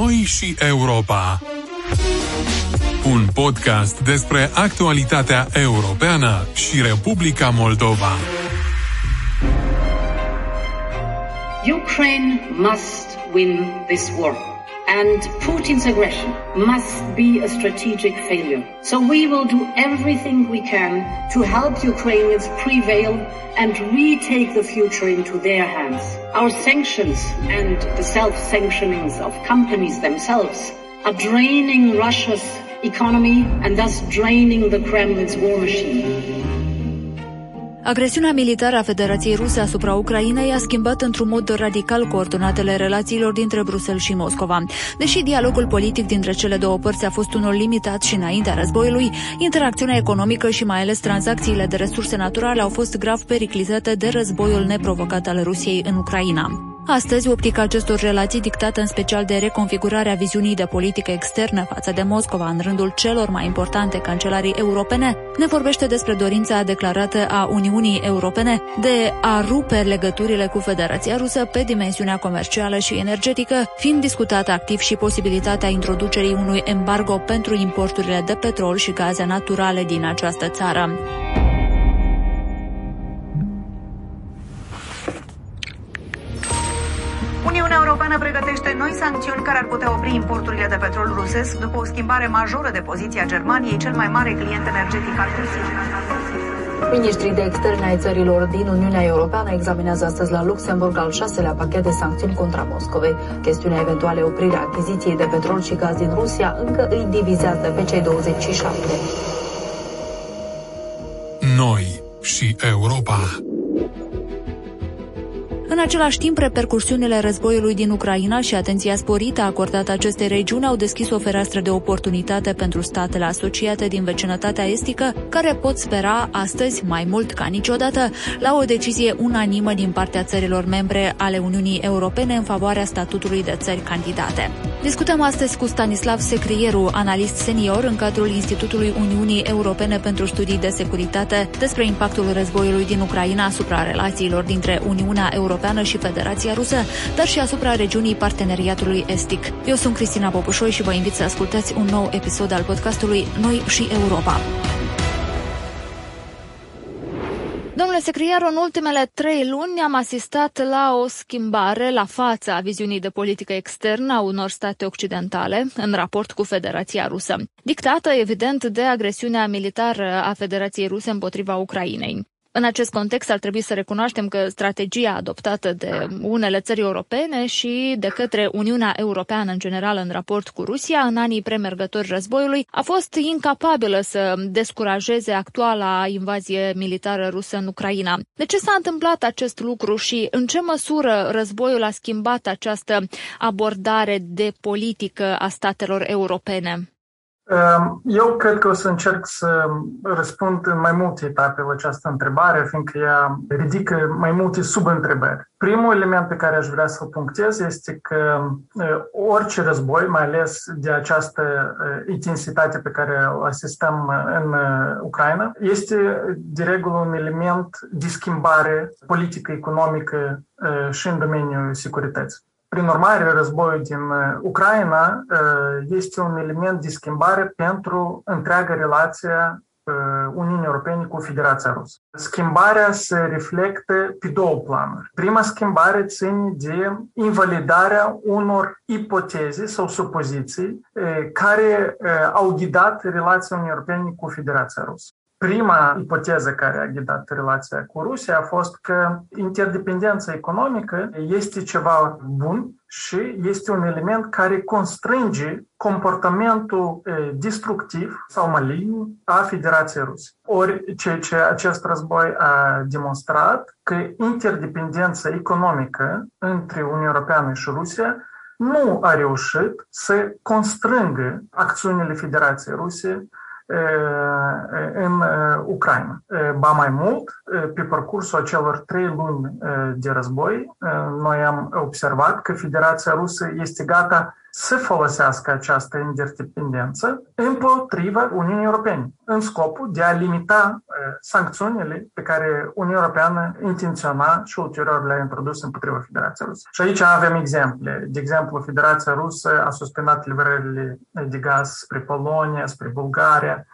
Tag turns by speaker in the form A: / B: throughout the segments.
A: Noi și Europa. Un podcast despre actualitatea europeană și Republica Moldova.
B: Ukraine must win this war. and Putin's aggression must be a strategic failure. So we will do everything we can to help Ukrainians prevail and retake the future into their hands. Our sanctions and the self-sanctionings of companies themselves are draining Russia's economy and thus draining the Kremlin's war machine.
C: Agresiunea militară a Federației Ruse asupra Ucrainei a schimbat într-un mod radical coordonatele relațiilor dintre Bruxelles și Moscova. Deși dialogul politic dintre cele două părți a fost unul limitat și înaintea războiului, interacțiunea economică și mai ales tranzacțiile de resurse naturale au fost grav periclitate de războiul neprovocat al Rusiei în Ucraina. Astăzi, optica acestor relații, dictată în special de reconfigurarea viziunii de politică externă față de Moscova în rândul celor mai importante cancelarii europene, ne vorbește despre dorința declarată a Uniunii Europene de a rupe legăturile cu Federația Rusă pe dimensiunea comercială și energetică, fiind discutată activ și posibilitatea introducerii unui embargo pentru importurile de petrol și gaze naturale din această țară.
D: Europeană pregătește noi sancțiuni care ar putea opri importurile de petrol rusesc după o schimbare majoră de poziție a Germaniei, cel mai mare client energetic al Rusiei.
E: Ministrii de externe ai țărilor din Uniunea Europeană examinează astăzi la Luxemburg al șaselea pachet de sancțiuni contra Moscovei. Chestiunea eventuale oprirea achiziției de petrol și gaz din Rusia încă îi divizează pe cei 27.
A: Noi și Europa.
C: În același timp, repercursiunile războiului din Ucraina și atenția sporită acordată acestei regiuni au deschis o fereastră de oportunitate pentru statele asociate din vecinătatea estică, care pot spera astăzi, mai mult ca niciodată, la o decizie unanimă din partea țărilor membre ale Uniunii Europene în favoarea statutului de țări candidate. Discutăm astăzi cu Stanislav Secrieru, analist senior în cadrul Institutului Uniunii Europene pentru Studii de Securitate, despre impactul războiului din Ucraina asupra relațiilor dintre Uniunea Europeană Europeană și Federația Rusă, dar și asupra regiunii parteneriatului estic. Eu sunt Cristina Popușoi și vă invit să ascultați un nou episod al podcastului Noi și Europa. Domnule Secriar, în ultimele trei luni am asistat la o schimbare la fața a viziunii de politică externă a unor state occidentale în raport cu Federația Rusă, dictată evident de agresiunea militară a Federației Ruse împotriva Ucrainei. În acest context ar trebui să recunoaștem că strategia adoptată de unele țări europene și de către Uniunea Europeană în general în raport cu Rusia în anii premergători războiului a fost incapabilă să descurajeze actuala invazie militară rusă în Ucraina. De ce s-a întâmplat acest lucru și în ce măsură războiul a schimbat această abordare de politică a statelor europene?
F: Ehm, eu cred că o să încerc să răspund în mai multe etape la această întrebare, fiindcă ea ridică mai multe subîntrebări. Primul element pe care aș vrea să-l punctez este că orice război, mai ales de această intensitate pe care o asistăm în Ucraina, este de regulă un element de schimbare politică, economică și în domeniul securității. Prin urmare, războiul din uh, Ucraina uh, este un element de schimbare pentru întreaga relație uh, Uniunii Europene cu Federația Rusă. Schimbarea se reflectă pe două planuri. Prima schimbare ține de invalidarea unor ipoteze sau supoziții care au ghidat relația Uniunii Europene cu Federația Rusă. Prima ipoteză care a ghidat relația cu Rusia a fost că interdependența economică este ceva bun și este un element care constrânge comportamentul destructiv sau malign a Federației Ruse. Ori ceea ce acest război a demonstrat că interdependența economică între Uniunea Europeană și Rusia nu a reușit să constrângă acțiunile Federației Ruse în Ucraina. Ba mai mult, pe parcursul acelor trei luni de război, noi am observat că Federația Rusă este gata să folosească această interdependență împotriva Uniunii Europene, în scopul de a limita sancțiunile pe care Uniunea Europeană intenționa și ulterior le-a introdus împotriva Federației Rusă. Și aici avem exemple. De exemplu, Federația Rusă a suspendat livrările de gaz spre Polonia, spre Bulgaria,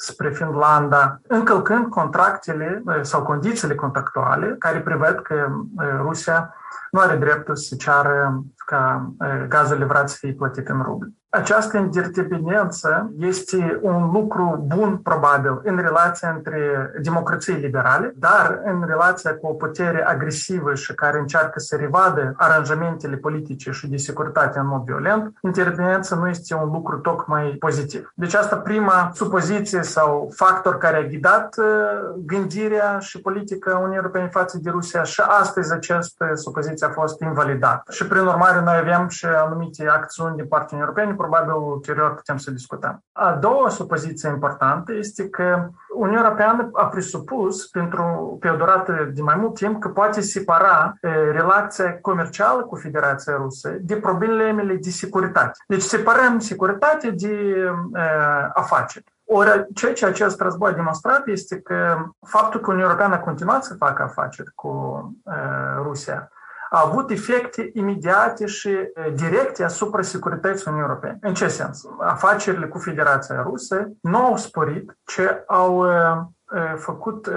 F: spre Finlanda, încălcând contractele sau condițiile contractuale care prevăd că Rusia nu are dreptul să ceară ca gazul livrat să fie plătit în rubli. Această interdependență este un lucru bun, probabil, în relația între democrații liberale, dar în relația cu o putere agresivă și care încearcă să revadă aranjamentele politice și de securitate în mod violent, interdependența nu este un lucru tocmai pozitiv. Deci asta prima supoziție sau factor care a ghidat gândirea și politica Uniunii Europene față de Rusia și astăzi această supoziție a fost invalidată. Și prin urmare noi avem și anumite acțiuni din partea Uniunii Europene probabil ulterior putem să discutăm. A doua supoziție importantă este că Uniunea Europeană a presupus pentru pe o durată de mai mult timp că poate separa e, relația comercială cu Federația Rusă de problemele de securitate. Deci separăm securitate de e, afaceri. Ori ceea ce acest război a demonstrat este că faptul că Uniunea Europeană a continuat să facă afaceri cu e, Rusia a avut efecte imediate și directe asupra securității Uniunii Europene. În ce sens? Afacerile cu Federația Rusă nu au sporit, ce au făcut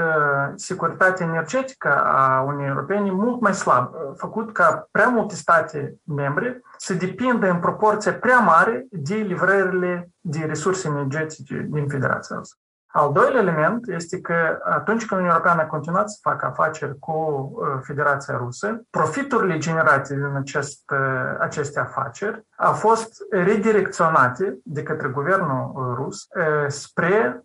F: securitatea energetică a Uniunii Europene mult mai slabă, făcut ca prea multe state membre să depindă în proporție prea mare de livrările de resurse energetice din Federația Rusă. Al doilea element este că atunci când Uniunea Europeană a continuat să facă afaceri cu Federația Rusă, profiturile generate din acest, aceste afaceri au fost redirecționate de către guvernul rus spre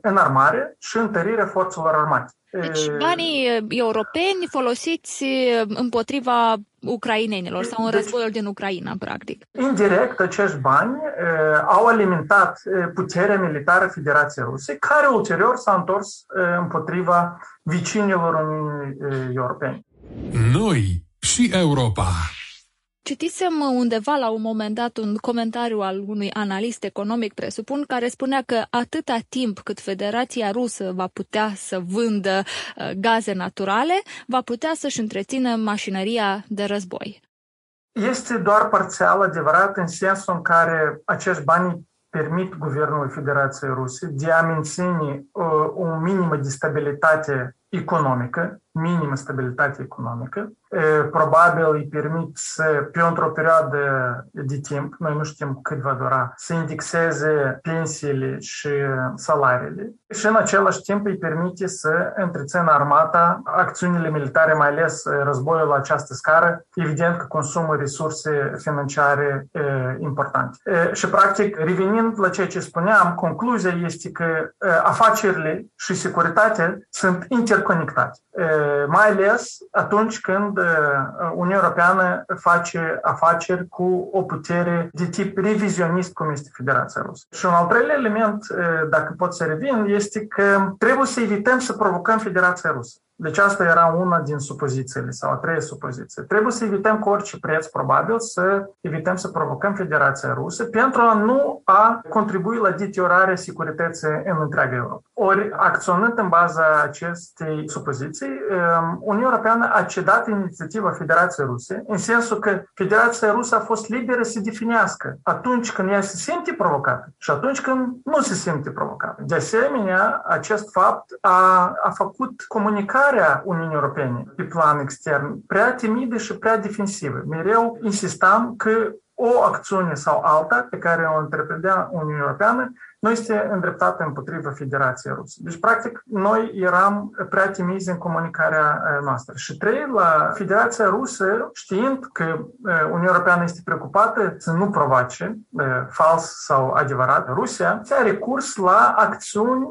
F: înarmare și întărirea forțelor armate.
G: Deci banii europeni folosiți împotriva ucrainenilor sau în deci, războiul din Ucraina, practic.
F: Indirect, acești bani uh, au alimentat uh, puterea militară Federației Ruse, care ulterior s-a întors uh, împotriva vicinilor Uniunii Europene.
A: Noi și Europa.
G: Citisem undeva la un moment dat un comentariu al unui analist economic, presupun, care spunea că atâta timp cât Federația Rusă va putea să vândă uh, gaze naturale, va putea să-și întrețină mașinăria de război.
F: Este doar parțial adevărat în sensul în care acești bani permit Guvernului Federației Ruse de a menține uh, o minimă de stabilitate economică, minimă stabilitate economică, probabil îi permit să, pentru o perioadă de timp, noi nu știm cât va dura, să indexeze pensiile și salariile. Și în același timp îi permite să întrețină armata, acțiunile militare, mai ales războiul la această scară, evident că consumă resurse financiare importante. Și practic, revenind la ceea ce spuneam, concluzia este că afacerile și securitatea sunt interconectate mai ales atunci când Uniunea Europeană face afaceri cu o putere de tip revizionist, cum este Federația Rusă. Și un al treilea element, dacă pot să revin, este că trebuie să evităm să provocăm Federația Rusă. Deci asta era una din supozițiile sau a treia supoziție. Trebuie să evităm cu orice preț, probabil, să evităm să provocăm Federația Rusă pentru a nu a contribui la deteriorarea securității în întreaga Europa. Ori, acționând în baza acestei supoziții, um, Uniunea Europeană a cedat inițiativa Federației Ruse, în sensul că Federația Rusă a fost liberă să definească atunci când ea se simte provocată și atunci când nu se simte provocată. De asemenea, acest fapt a, a făcut comunicarea comunicarea Uniunii Europene pe plan extern prea timidă și prea defensivă. Mereu insistam că o acțiune sau alta pe care o întreprindea Uniunea Europeană nu este îndreptată împotriva Federației Rusă. Deci, practic, noi eram prea timizi în comunicarea noastră. Și trei, la Federația Rusă, știind că Uniunea Europeană este preocupată să nu provoace, fals sau adevărat, Rusia, se-a recurs la acțiuni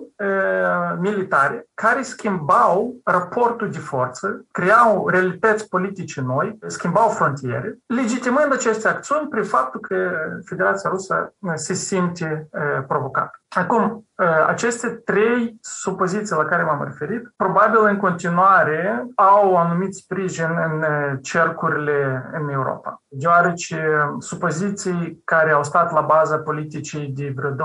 F: militare care schimbau raportul de forță, creau realități politice noi, schimbau frontiere, legitimând aceste acțiuni prin faptul că Federația Rusă se simte provocată blocat. Acum, aceste trei supoziții la care m-am referit, probabil în continuare au anumit sprijin în cercurile în Europa, deoarece supoziții care au stat la baza politicii de vreo 20-30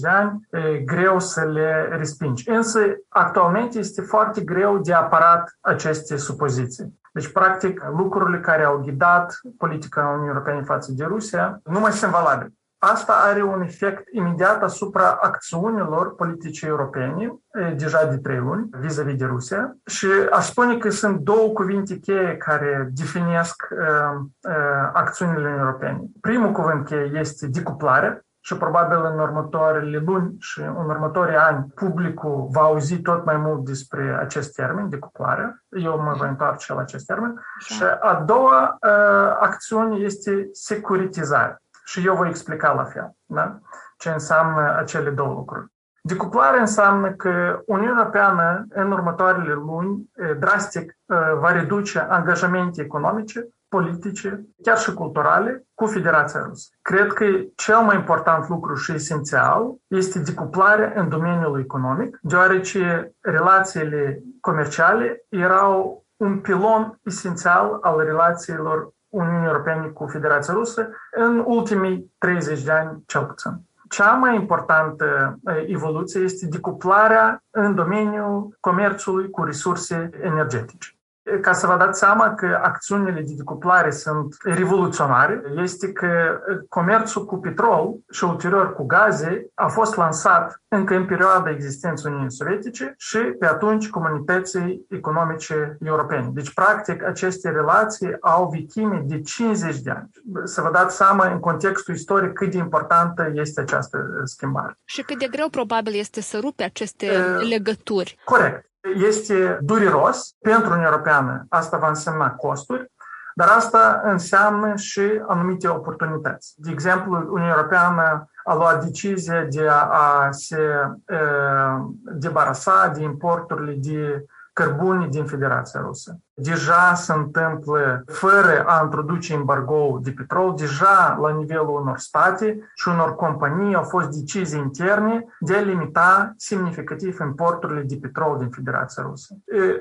F: de ani, e greu să le respingi. Însă, actualmente este foarte greu de aparat aceste supoziții. Deci, practic, lucrurile care au ghidat politica Uniunii Europene față de Rusia nu mai sunt valabile. Asta are un efect imediat asupra acțiunilor politice europene, deja de trei luni, vis-a-vis de Rusia. Și aș spune că sunt două cuvinte cheie care definesc uh, uh, acțiunile europene. Primul cuvânt cheie este decuplare, și probabil în următoarele luni și în următorii ani publicul va auzi tot mai mult despre acest termen, decuplare. Eu mă voi întoarce la acest termen. Da. Și a doua uh, acțiune este securitizare. Și eu voi explica la fel da? ce înseamnă acele două lucruri. Decuplare înseamnă că Uniunea Europeană în următoarele luni drastic va reduce angajamente economice, politice, chiar și culturale, cu Federația Rusă. Cred că cel mai important lucru și esențial este decuplarea în domeniul economic, deoarece relațiile comerciale erau un pilon esențial al relațiilor Uniunii Europene cu Federația Rusă în ultimii 30 de ani cel puțin. Cea mai importantă evoluție este decuplarea în domeniul comerțului cu resurse energetice ca să vă dați seama că acțiunile de decuplare sunt revoluționare, este că comerțul cu petrol și ulterior cu gaze a fost lansat încă în perioada existenței Uniunii Sovietice și pe atunci comunității economice europene. Deci, practic, aceste relații au vechime de 50 de ani. Să vă dați seama în contextul istoric cât de importantă este această schimbare.
G: Și cât de greu probabil este să rupe aceste uh, legături.
F: Corect este dureros pentru Uniunea Europeană. Asta va însemna costuri, dar asta înseamnă și anumite oportunități. De exemplu, Uniunea Europeană a luat decizia de a se uh, debarasa de importurile de cărbune din Federația Rusă. Deja se întâmplă fără a introduce embargo de petrol, deja la nivelul unor state și unor companii au fost decizii interne de a limita semnificativ importurile de petrol din Federația Rusă.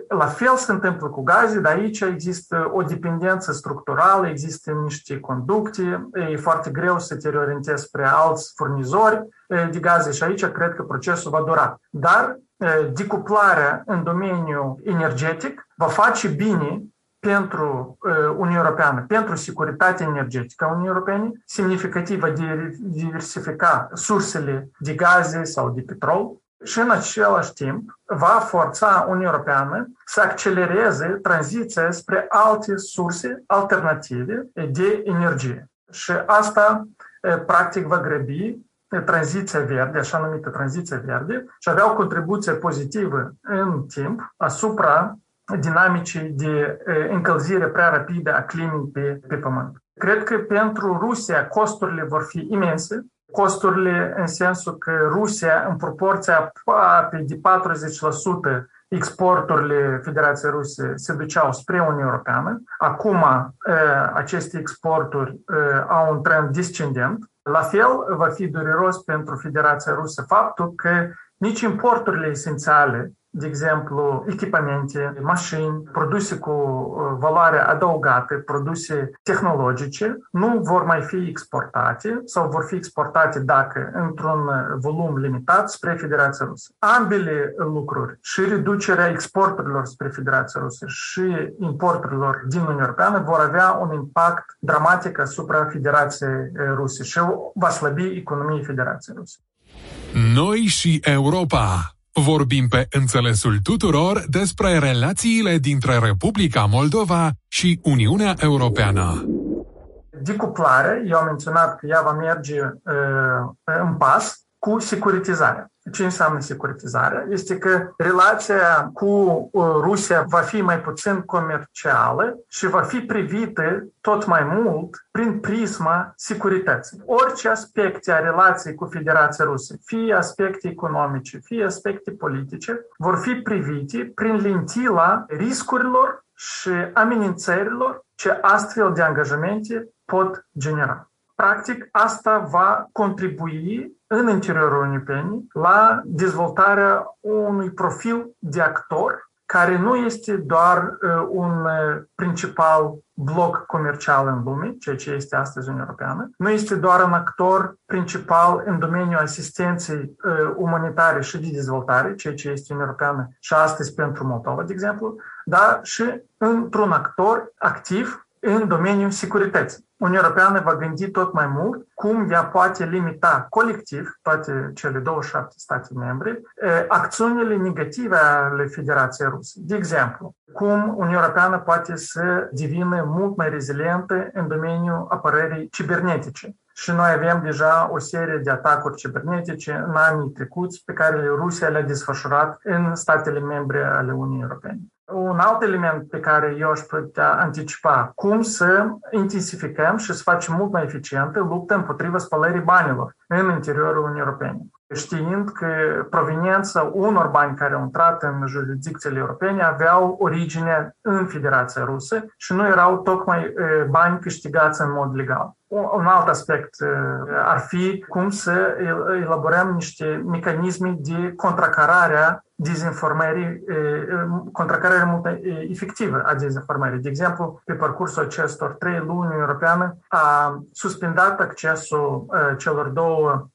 F: La fel se întâmplă cu gaze, dar aici există o dependență structurală, există niște conducte, e foarte greu să te orientezi spre alți furnizori de gaze și aici cred că procesul va dura. Dar decuplarea în domeniul energetic va face bine pentru Uniunea Europeană, pentru securitatea energetică a Uniunii Europene, semnificativă de diversifica sursele de gaze sau de petrol și în același timp va forța Uniunea Europeană să accelereze tranziția spre alte surse alternative de energie. Și asta practic va grăbi tranziția verde, așa numită tranziția verde, și avea o contribuție pozitivă în timp asupra dinamicii de încălzire prea rapidă a climei pe, pe Pământ. Cred că pentru Rusia costurile vor fi imense, costurile în sensul că Rusia, în proporție aproape de 40%, exporturile Federației Ruse se duceau spre Uniunea Europeană. Acum aceste exporturi au un trend descendent la fel, va fi dureros pentru Federația Rusă faptul că nici importurile esențiale de exemplu, echipamente, mașini, produse cu valoare adăugată, produse tehnologice, nu vor mai fi exportate sau vor fi exportate dacă într-un volum limitat spre Federația Rusă. Ambele lucruri, și reducerea exporturilor spre Federația Rusă și importurilor din Uniunea Europeană vor avea un impact dramatic asupra Federației Ruse și va slăbi economia Federației Ruse.
A: Noi și Europa Vorbim pe înțelesul tuturor despre relațiile dintre Republica Moldova și Uniunea Europeană.
F: Decuplare, eu am menționat că ea va merge uh, în pas cu securitizarea. Ce înseamnă securitizarea? Este că relația cu Rusia va fi mai puțin comercială și va fi privită tot mai mult prin prisma securității. Orice aspecte a relației cu Federația Rusă, fie aspecte economice, fie aspecte politice, vor fi privite prin lentila riscurilor și amenințărilor ce astfel de angajamente pot genera. Practic, asta va contribui în interiorul Uniunii la dezvoltarea unui profil de actor care nu este doar uh, un uh, principal bloc comercial în lume, ceea ce este astăzi Uniunea Europeană, nu este doar un actor principal în domeniul asistenței uh, umanitare și de dezvoltare, ceea ce este Uniunea Europeană și astăzi pentru Moldova, de exemplu, dar și într-un actor activ în domeniul securității. Uniunea Europeană va gândi tot mai mult cum ea poate limita colectiv, toate cele 27 state membre, acțiunile negative ale Federației Ruse. De exemplu, cum Uniunea Europeană poate să devină mult mai rezilientă în domeniul apărării cibernetice. Și noi avem deja o serie de atacuri cibernetice în anii trecuți pe care Rusia le-a desfășurat în statele membre ale Uniunii Europene. Un alt element pe care eu aș putea anticipa, cum să intensificăm și să facem mult mai eficientă lupta împotriva spălării banilor în interiorul Uniunii Europene. Știind că proveniența unor bani care au intrat în jurisdicțiile europene aveau origine în Federația Rusă și nu erau tocmai bani câștigați în mod legal. Un alt aspect ar fi cum să elaborăm niște mecanisme de contracarare dezinformării, contracararea mult efectivă a dezinformării. De exemplu, pe parcursul acestor trei luni, Uniunea Europeană a suspendat accesul celor două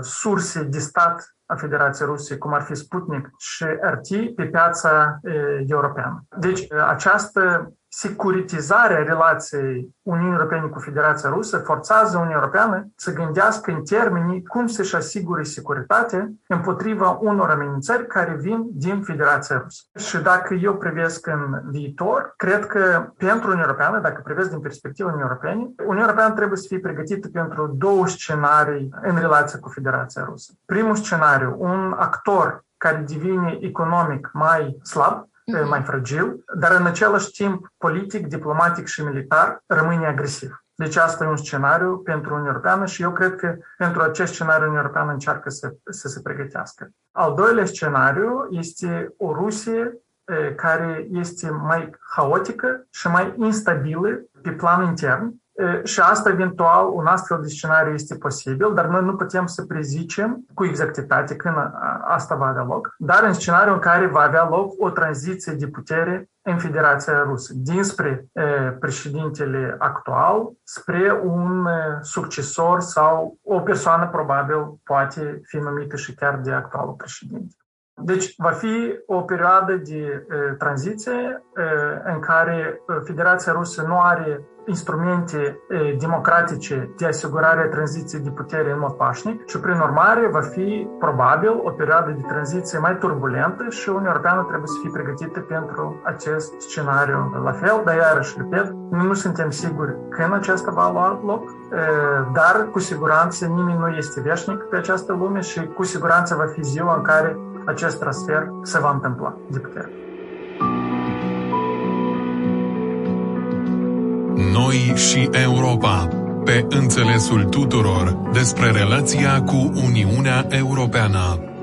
F: surse de stat a Federației Rusiei, cum ar fi Sputnik și RT, pe piața europeană. Deci, această securitizarea relației Uniunii Europene cu Federația Rusă forțează Uniunea Europeană să gândească în termenii cum să-și asigure securitate împotriva unor amenințări care vin din Federația Rusă. Și dacă eu privesc în viitor, cred că pentru Uniunea Europeană, dacă privesc din perspectiva Uniunii Europene, Uniunea Europeană trebuie să fie pregătită pentru două scenarii în relație cu Federația Rusă. Primul scenariu, un actor care devine economic mai slab, mm-hmm. mai fragil, dar în același timp politic, diplomatic și militar rămâne agresiv. Deci asta e un scenariu pentru Uniunea Europeană și eu cred că pentru acest scenariu Uniunea Europeană încearcă să, să se pregătească. Al doilea scenariu este o Rusie care este mai haotică și mai instabilă pe plan intern, și asta, eventual, un astfel de scenariu este posibil, dar noi nu putem să prezicem cu exactitate când asta va avea loc, dar în scenariul în care va avea loc o tranziție de putere în Federația Rusă, dinspre președintele actual spre un succesor sau o persoană probabil poate fi numită și chiar de actualul președinte. Deci va fi o perioadă de uh, tranziție uh, în care Federația Rusă nu are instrumente democratice de asigurare a tranziției de putere în mod pașnic și, prin urmare, va fi probabil o perioadă de tranziție mai turbulentă și Uniunea Europeană trebuie să fie pregătită pentru acest scenariu la fel, dar iarăși, repet, nu suntem siguri când acesta va lua loc, dar cu siguranță nimeni nu este veșnic pe această lume și cu siguranță va fi ziua în care acest transfer se va întâmpla de putere.
A: Noi și Europa, pe înțelesul tuturor despre relația cu Uniunea Europeană.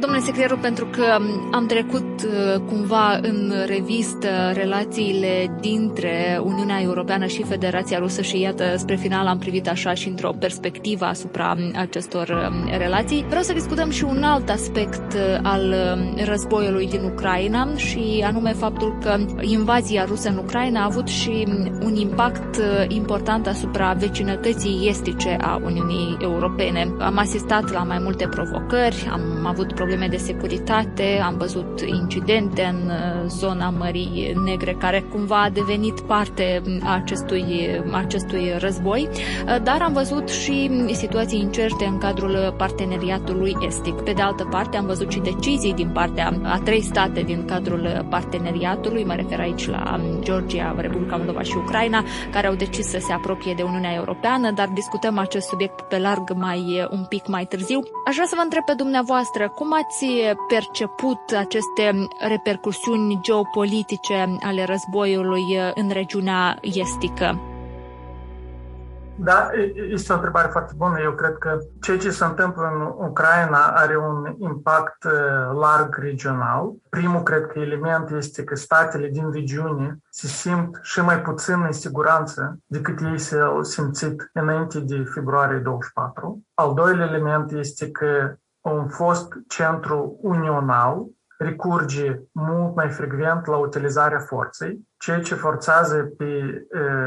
G: Domnule secretar, pentru că am trecut uh, cumva în revistă relațiile dintre Uniunea Europeană și Federația Rusă și iată, spre final am privit așa și într-o perspectivă asupra acestor um, relații. Vreau să discutăm și un alt aspect uh, al um, războiului din Ucraina și anume faptul că invazia rusă în Ucraina a avut și un impact uh, important asupra vecinătății estice a Uniunii Europene. Am asistat la mai multe provocări, am avut probleme probleme de securitate, am văzut incidente în uh, zona Mării Negre care cumva a devenit parte a acestui, acestui război, uh, dar am văzut și situații incerte în cadrul parteneriatului estic. Pe de altă parte, am văzut și decizii din partea a trei state din cadrul parteneriatului, mă refer aici la Georgia, Republica Moldova și Ucraina, care au decis să se apropie de Uniunea Europeană, dar discutăm acest subiect pe larg mai un pic mai târziu. Aș vrea să vă întreb pe dumneavoastră, cum ați perceput aceste repercusiuni geopolitice ale războiului în regiunea estică?
F: Da, este o întrebare foarte bună. Eu cred că ceea ce se întâmplă în Ucraina are un impact uh, larg regional. Primul, cred că, element este că statele din regiune se simt și mai puțin în siguranță decât ei s-au simțit înainte de februarie 24. Al doilea element este că un fost centru unional recurge mult mai frecvent la utilizarea forței, ceea ce forțează pe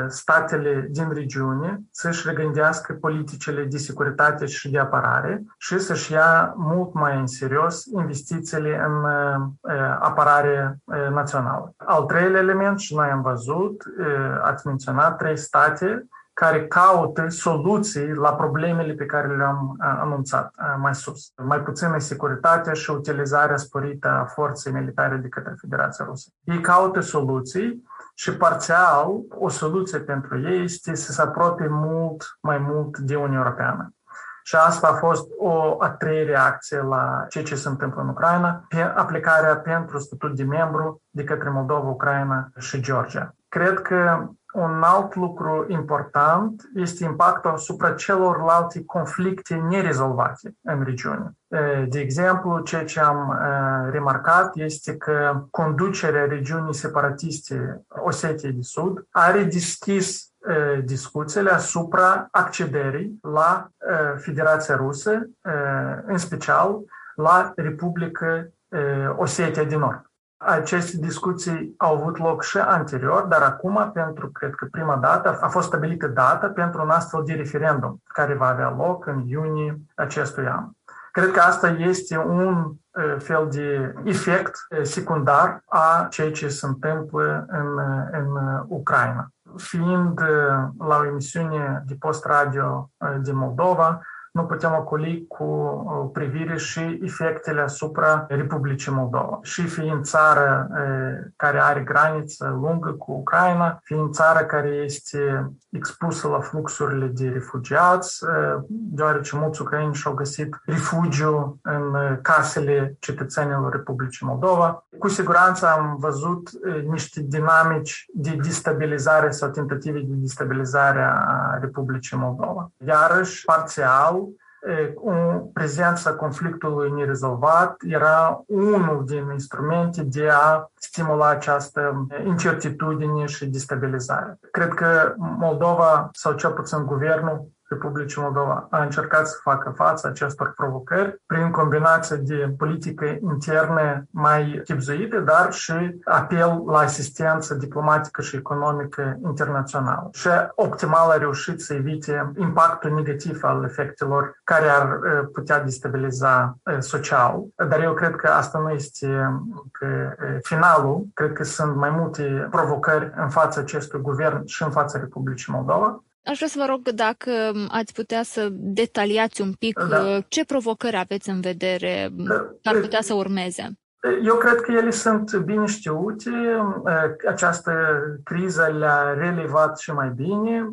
F: statele din regiune să-și regândească politicile de securitate și de apărare și să-și ia mult mai în serios investițiile în apărare națională. Al treilea element, și noi am văzut, ați menționat trei state care caută soluții la problemele pe care le-am anunțat mai sus. Mai puțină securitate și utilizarea sporită a forței militare de către Federația Rusă. Ei caută soluții și parțial o soluție pentru ei este să se apropie mult mai mult de Uniunea Europeană. Și asta a fost o a treia reacție la ceea ce se întâmplă în Ucraina, pe aplicarea pentru statut de membru de către Moldova, Ucraina și Georgia. Cred că un alt lucru important este impactul asupra celorlalte conflicte nerezolvate în regiune. De exemplu, ceea ce am remarcat este că conducerea regiunii separatiste Osetiei de Sud are deschis discuțiile asupra accederii la Federația Rusă, în special la Republica Osetia de Nord. Aceste discuții au avut loc și anterior, dar acum, pentru, cred că prima dată, a fost stabilită data pentru un astfel de referendum, care va avea loc în iunie acestui an. Cred că asta este un fel de efect secundar a ceea ce se întâmplă în, în Ucraina. Fiind la o emisiune de post-radio din Moldova, nu putem ocoli cu privire și efectele asupra Republicii Moldova. Și fiind țară care are graniță lungă cu Ucraina, fiind țară care este expusă la fluxurile de refugiați, deoarece mulți ucraini și-au găsit refugiu în casele cetățenilor Republicii Moldova. Cu siguranță am văzut niște dinamici de destabilizare sau tentative de destabilizare a Republicii Moldova. Iarăși, parțial, prezența conflictului nerezolvat era unul din instrumente de a stimula această incertitudine și destabilizare. Cred că Moldova, sau cel puțin guvernul, Republicii Moldova a încercat să facă față acestor provocări prin combinație de politică interne mai chipzuite, dar și apel la asistență diplomatică și economică internațională. Și optimal a reușit să evite impactul negativ al efectelor care ar putea destabiliza social. Dar eu cred că asta nu este că finalul. Cred că sunt mai multe provocări în fața acestui guvern și în fața Republicii Moldova.
G: Aș vrea să vă rog dacă ați putea să detaliați un pic da. ce provocări aveți în vedere care ar putea să urmeze.
F: Eu cred că ele sunt bine știute. Această criză le-a relevat și mai bine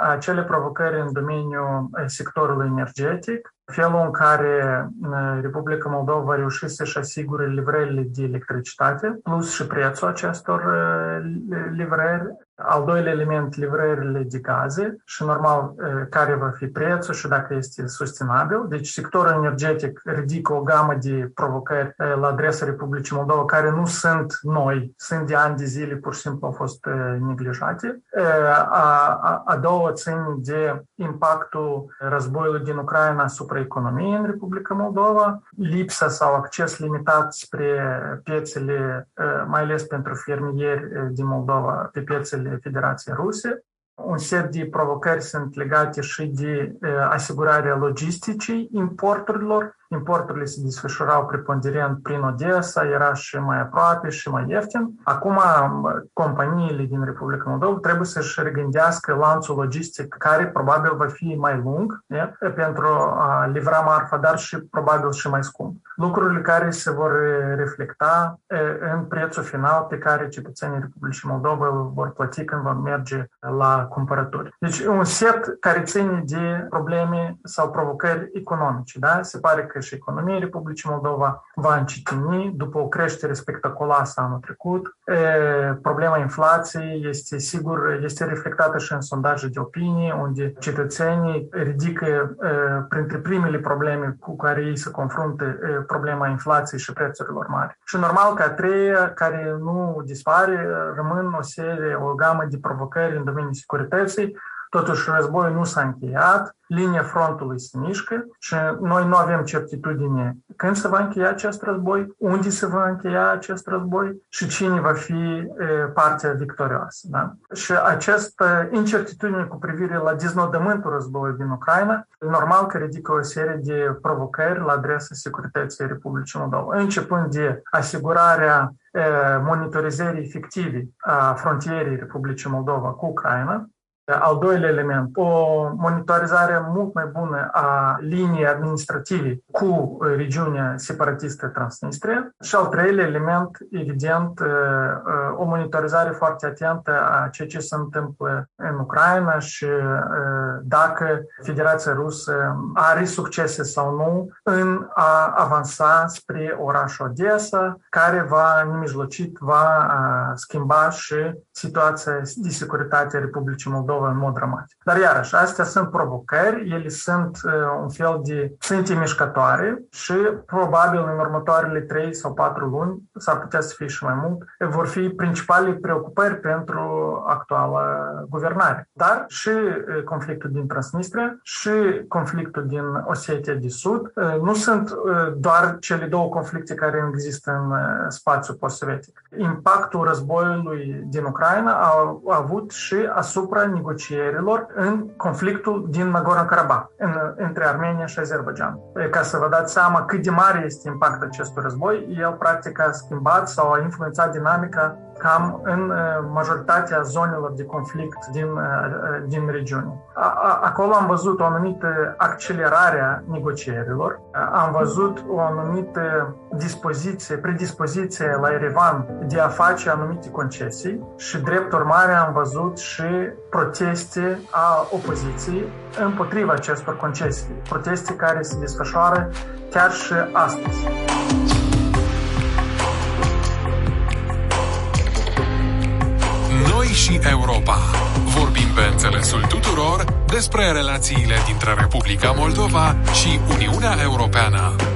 F: acele provocări în domeniul sectorului energetic, felul în care Republica Moldova a reușit să-și asigure livrările de electricitate, plus și prețul acestor livrări, al doilea element, livrările de gaze și normal care va fi prețul și dacă este sustenabil. Deci sectorul energetic ridică o gamă de provocări la adresa Republicii Moldova care nu sunt noi, sunt de ani de zile, pur și simplu au fost neglijate. A, a, a doua ține de impactul războiului din Ucraina asupra economiei în Republica Moldova, lipsa sau acces limitat spre piețele, mai ales pentru fermieri din Moldova, pe piețele Federației Ruse. Un set de provocări sunt legate și de asigurarea logisticii importurilor Importurile se desfășurau preponderent prin Odessa, era și mai aproape și mai ieftin. Acum, companiile din Republica Moldova trebuie să-și regândească lanțul logistic, care probabil va fi mai lung ne? pentru a livra marfa, dar și probabil și mai scump. Lucrurile care se vor reflecta în prețul final pe care cetățenii Republicii Moldova îl vor plăti când vor merge la cumpărături. Deci un set care ține de probleme sau provocări economice. Da? Se pare că că și economia Republicii Moldova va încetini după o creștere spectaculoasă anul trecut. E, problema inflației este sigur este reflectată și în sondaje de opinie, unde cetățenii ridică e, printre primele probleme cu care ei se confruntă e, problema inflației și prețurilor mari. Și normal că a treia, care nu dispare, rămân o serie, o gamă de provocări în domeniul securității, Totuși, războiul nu s-a încheiat, linia frontului se mișcă și noi nu avem certitudine când se va încheia acest război, unde se va încheia acest război și cine va fi partea victorioasă. Da? Și această incertitudine cu privire la deznodământul războiului din Ucraina, normal că ridică o serie de provocări la adresa securității Republicii Moldova, începând de asigurarea monitorizării efective a frontierii Republicii Moldova cu Ucraina, al doilea element, o monitorizare mult mai bună a liniei administrative cu regiunea separatistă Transnistria și al treilea element, evident, o monitorizare foarte atentă a ceea ce se întâmplă în Ucraina și dacă Federația Rusă are succese sau nu în a avansa spre orașul Odessa, care va, nemijlocit, va schimba și situația de securitate a Republicii Moldova Moldova în mod dramatic. Dar iarăși, astea sunt provocări, ele sunt uh, un fel de ținte mișcătoare și probabil în următoarele 3 sau 4 luni, s-ar putea să fie și mai mult, vor fi principale preocupări pentru actuala guvernare. Dar și uh, conflictul din Transnistria și conflictul din Osetia de Sud uh, nu sunt uh, doar cele două conflicte care există în uh, spațiul post-sovietic. Impactul războiului din Ucraina a, a avut și asupra negocierilor în conflictul din Nagorno-Karabakh, în, între Armenia și Azerbaijan. Ca să vă dați seama cât de mare este impactul acestui război, el practic a schimbat sau a influențat dinamica cam în majoritatea zonelor de conflict din, din regiune. Acolo am văzut o anumită accelerare a negocierilor, am văzut o anumită dispoziție, predispoziție la Erevan de a face anumite concesii și drept urmare am văzut și proteste a opoziției împotriva acestor concesii, proteste care se desfășoară chiar și astăzi.
A: Și Europa. Vorbim pe înțelesul tuturor despre relațiile dintre Republica Moldova și Uniunea Europeană.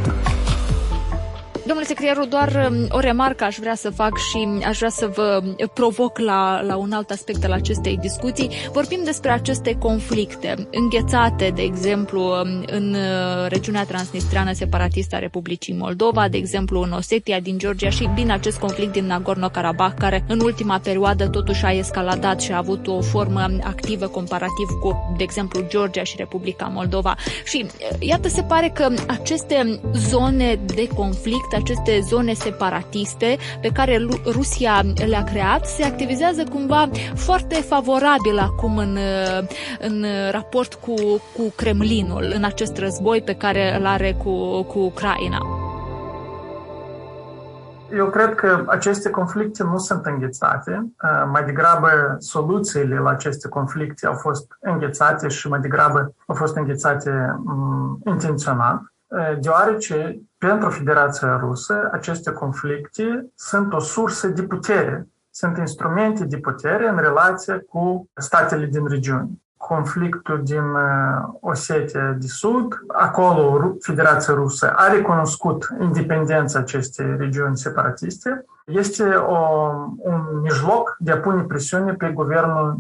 G: Domnule secretarul, doar um, o remarcă aș vrea să fac și aș vrea să vă provoc la, la un alt aspect al acestei discuții. Vorbim despre aceste conflicte înghețate, de exemplu, um, în uh, regiunea transnistreană separatistă a Republicii Moldova, de exemplu în Osetia din Georgia și, bine, acest conflict din Nagorno-Karabakh, care în ultima perioadă totuși a escaladat și a avut o formă activă comparativ cu, de exemplu, Georgia și Republica Moldova. Și uh, iată, se pare că aceste zone de conflict, aceste zone separatiste pe care Rusia le-a creat se activizează cumva foarte favorabil acum în, în raport cu, cu Kremlinul, în acest război pe care îl are cu, cu Ucraina.
F: Eu cred că aceste conflicte nu sunt înghețate. Mai degrabă, soluțiile la aceste conflicte au fost înghețate și mai degrabă au fost înghețate um, intenționat, deoarece pentru Federația Rusă, aceste conflicte sunt o sursă de putere, sunt instrumente de putere în relație cu statele din regiune. Conflictul din Osetia de Sud, acolo Federația Rusă a recunoscut independența acestei regiuni separatiste, este o, un mijloc de a pune presiune pe guvernul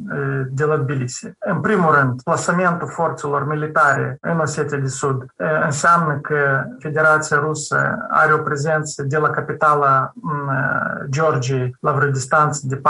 F: de la Tbilisi. În primul rând, plasamentul forțelor militare în Osetia de Sud înseamnă că Federația Rusă are o prezență de la capitala Georgiei la vreo distanță de 40-50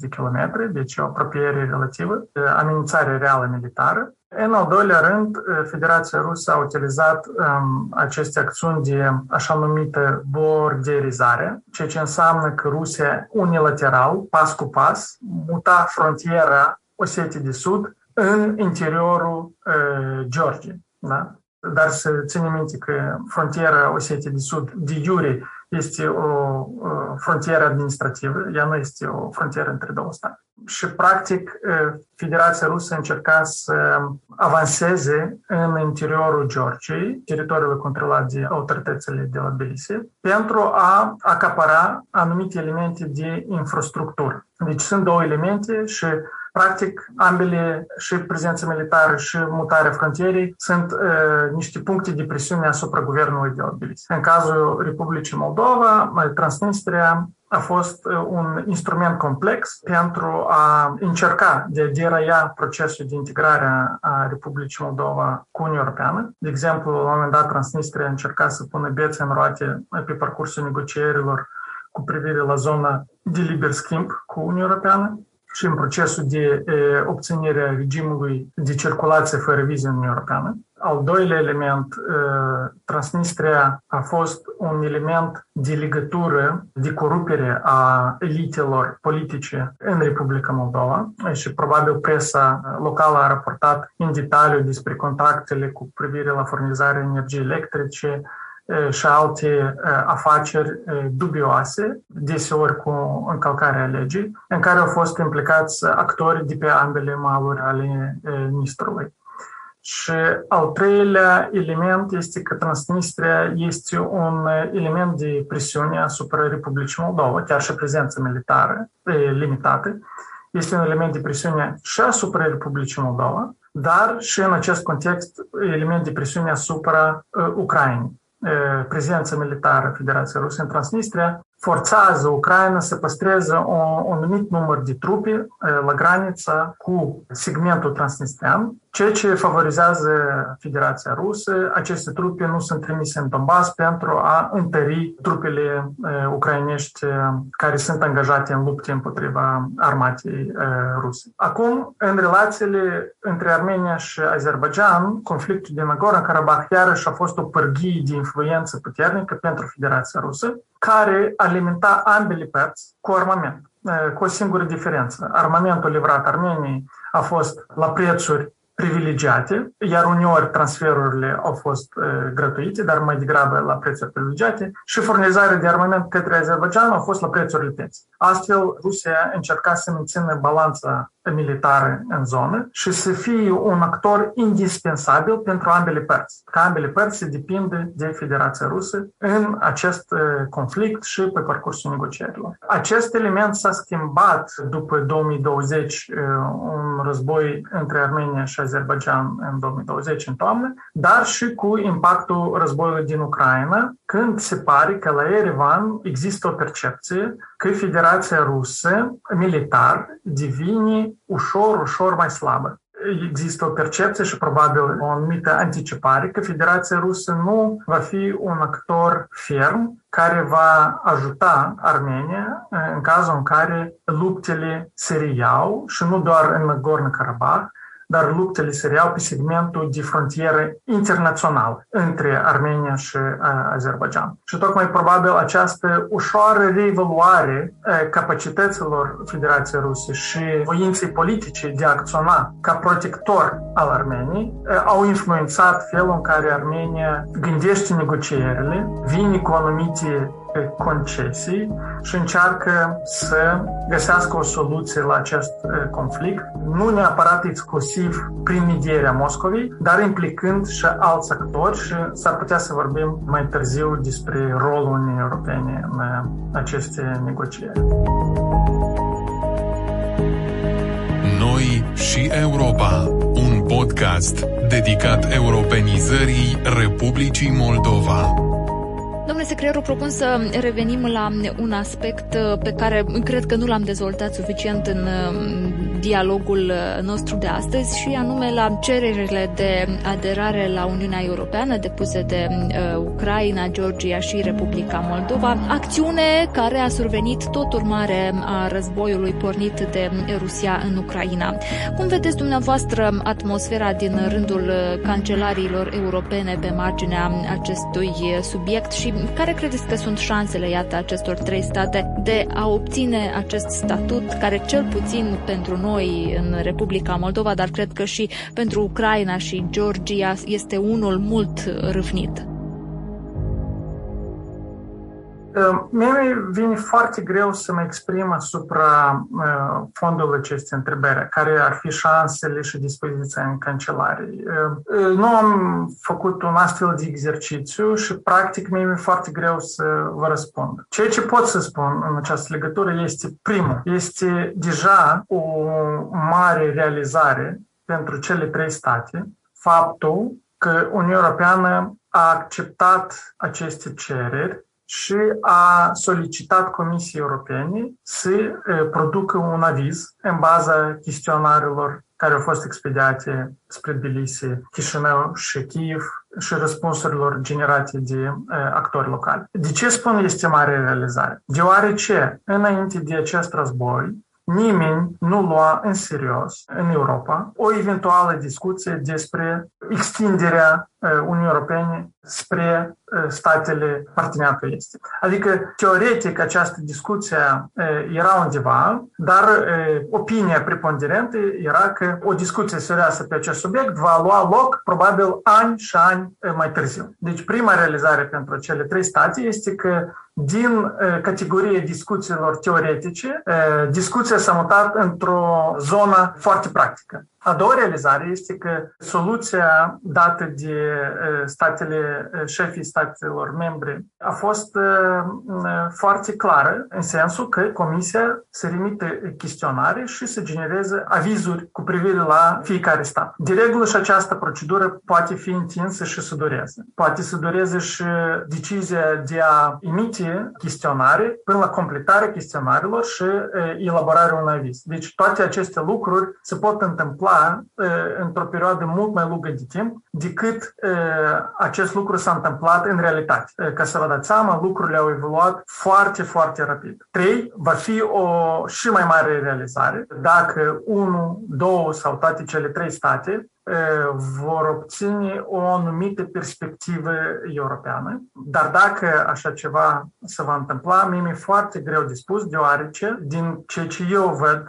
F: de kilometri, deci o apropiere relativă, amenințare reală militară. În al doilea rând, Federația Rusă a utilizat um, aceste acțiuni de așa numită borderizare, ceea ce înseamnă că Rusia unilateral, pas cu pas, muta frontiera Osetiei de Sud în interiorul uh, Georgiei. Da? Dar să ținem minte că frontiera Osetiei de Sud, de iure, este o frontieră administrativă, ea nu este o frontieră între două state. Și, practic, Federația Rusă încerca să avanseze în interiorul Georgiei, teritoriul controlat de autoritățile de la Tbilisi, pentru a acapara anumite elemente de infrastructură. Deci sunt două elemente și Practic, ambele, și prezența militară și mutarea frontierei, sunt uh, niște puncte de presiune asupra guvernului de la Tbilisi. În cazul Republicii Moldova, Transnistria a fost un instrument complex pentru a încerca de a deraia procesul de integrare a Republicii Moldova cu Uniunea Europeană. De exemplu, la un moment dat Transnistria a încercat să pună bețe în roate pe parcursul negocierilor cu privire la zona de liber schimb cu Uniunea Europeană și în procesul de obținere a regimului de circulație fără vize în Uniunea Europeană. Al doilea element, Transnistria a fost un element de legătură, de corupere a elitelor politice în Republica Moldova și probabil presa locală a raportat în detaliu despre contactele cu privire la furnizarea energiei electrice, și alte afaceri dubioase, deseori cu încălcarea legii, în care au fost implicați actori de pe ambele maluri ale Nistrului. Și al treilea element este că Transnistria este un element de presiune asupra Republicii Moldova, chiar și prezența militară limitată. Este un element de presiune și asupra Republicii Moldova, dar și în acest context element de presiune asupra Ucrainei prezență militară Federației Rusă în Transnistria forțează Ucraina să păstreze un anumit număr de trupe la granița cu segmentul transnistrian, ceea ce favorizează Federația Rusă. Aceste trupe nu sunt trimise în Donbass pentru a întări trupele ucrainești care sunt angajate în lupte împotriva armatei ruse. Acum, în relațiile între Armenia și Azerbaijan, conflictul din Nagorno-Karabakh iarăși a fost o pârghie de influență puternică pentru Federația Rusă, care alimenta ambele părți cu armament, cu o singură diferență. Armamentul livrat Armeniei a fost la prețuri privilegiate, iar uneori transferurile au fost uh, gratuite, dar mai degrabă la prețuri privilegiate, și furnizarea de armament către Azerbaijan au fost la prețurile pieței. Astfel, Rusia încerca să mențină balanța militară în zonă și să fie un actor indispensabil pentru ambele părți, ca ambele părți să depindă de Federația Rusă în acest conflict și pe parcursul negocierilor. Acest element s-a schimbat după 2020, un război între Armenia și Azerbaijan în 2020, în toamnă, dar și cu impactul războiului din Ucraina, când se pare că la Erevan există o percepție că Federația Rusă militar devine ușor, ușor mai slabă. Există o percepție și probabil o anumită anticipare că Federația Rusă nu va fi un actor ferm care va ajuta Armenia în cazul în care luptele se reiau și nu doar în Nagorno-Karabakh, dar luptele se reau pe segmentul de frontieră internațional între Armenia și Azerbaijan. Și tocmai probabil această ușoară reevaluare capacităților Federației Ruse și voinței politice de a acționa ca protector al Armeniei au influențat felul în care Armenia gândește negocierile, vine cu anumite concesii și încearcă să găsească o soluție la acest conflict, nu neapărat exclusiv prin medierea Moscovei, dar implicând și alți actori și s-ar putea să vorbim mai târziu despre rolul Uniunii Europene în aceste negocieri.
A: Noi și Europa, un podcast dedicat europenizării Republicii Moldova.
G: Domnule secretarul, propun să revenim la un aspect uh, pe care cred că nu l-am dezvoltat suficient în uh, dialogul uh, nostru de astăzi și anume la cererile de aderare la Uniunea Europeană depuse de Ucraina, Georgia și Republica Moldova, acțiune care a survenit tot urmare a războiului pornit de Rusia în Ucraina. Cum vedeți dumneavoastră atmosfera din rândul cancelarilor europene pe marginea acestui subiect și care credeți că sunt șansele, iată, acestor trei state de a obține acest statut, care cel puțin pentru noi în Republica Moldova, dar cred că și pentru Ucraina și Georgia este unul mult râvnit?
F: Mie vine foarte greu să mă exprim asupra fondului acestei întrebări, care ar fi șansele și dispoziția în cancelarii. Nu am făcut un astfel de exercițiu și, practic, mie mi-e foarte greu să vă răspund. Ceea ce pot să spun în această legătură este, primul, este deja o mare realizare pentru cele trei state faptul că Uniunea Europeană a acceptat aceste cereri și a solicitat Comisiei Europene să producă un aviz în baza chestionarelor care au fost expediate spre Tbilisi, Chișinău și Kiev și răspunsurilor generate de actori locali. De ce spun este mare realizare? Deoarece, înainte de acest război, nimeni nu lua în serios în Europa o eventuală discuție despre extinderea Uniunii Europene spre statele parteneriatului estic. Adică, teoretic, această discuție era undeva, dar opinia preponderentă era că o discuție serioasă pe acest subiect va lua loc probabil ani și ani mai târziu. Deci, prima realizare pentru cele trei state este că din categorie discuțiilor teoretice, discuția s-a mutat într-o zonă foarte practică. A doua realizare este că soluția dată de statele, șefii statelor membre a fost foarte clară, în sensul că Comisia să remite chestionare și să genereze avizuri cu privire la fiecare stat. De regulă și această procedură poate fi întinsă și să dureze. Poate să dureze și decizia de a emite chestionare până la completarea chestionarelor și elaborarea unui aviz. Deci toate aceste lucruri se pot întâmpla într-o perioadă mult mai lungă de timp decât acest lucru s-a întâmplat în realitate. Ca să vă dați seama, lucrurile au evoluat foarte, foarte rapid. Trei, va fi o și mai mare realizare dacă unul, două sau toate cele trei state vor obține o anumită perspectivă europeană. Dar dacă așa ceva se va întâmpla, mie mi-e foarte greu de spus, deoarece, din ceea ce eu văd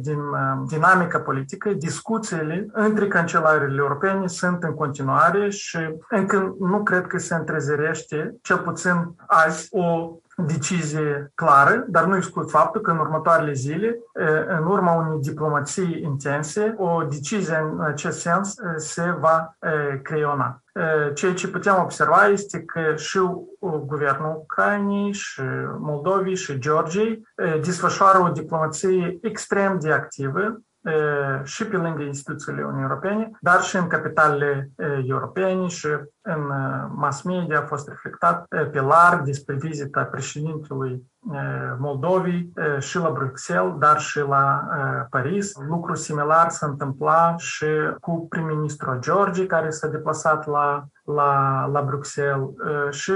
F: din dinamica politică, discuțiile între cancelarele europene sunt în continuare și încă nu cred că se întrezerește, cel puțin azi, o decizie clară, dar nu exclud faptul că în următoarele zile, în urma unei diplomații intense, o decizie în acest sens se va creiona. Ceea ce putem observa este că și guvernul Ucrainei, și Moldovei, și Georgiei desfășoară o diplomație extrem de activă și pe lângă instituțiile Uniunii Europene, dar și în capitalele europene și în mass media a fost reflectat pe larg despre vizita președintelui Moldovei și la Bruxelles, dar și la Paris. Lucru similar se întâmpla și cu prim-ministrul Georgie, care s-a deplasat la, la, la Bruxelles și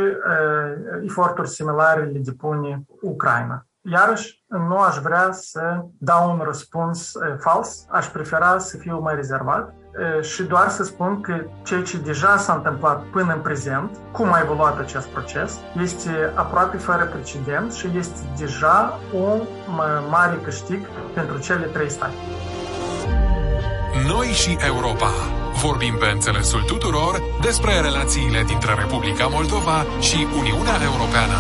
F: eforturi similare le depune Ucraina. Iarăși, nu aș vrea să dau un răspuns fals, aș prefera să fiu mai rezervat și doar să spun că ceea ce deja s-a întâmplat până în prezent, cum a evoluat acest proces, este aproape fără precedent și este deja un mare câștig pentru cele trei state.
A: Noi și Europa. Vorbim pe înțelesul tuturor despre relațiile dintre Republica Moldova și Uniunea Europeană.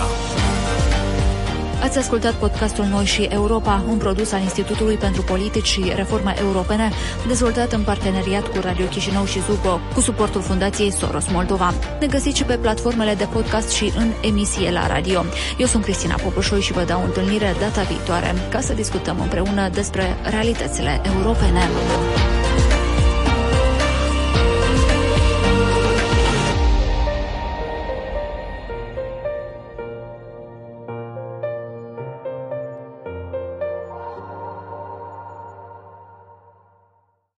G: Ați ascultat podcastul Noi și Europa, un produs al Institutului pentru Politici și Reforme Europene, dezvoltat în parteneriat cu Radio Chișinău și Zugo, cu suportul Fundației Soros Moldova. Ne găsiți și pe platformele de podcast și în emisie la radio. Eu sunt Cristina Popușoi și vă dau întâlnire data viitoare ca să discutăm împreună despre realitățile europene.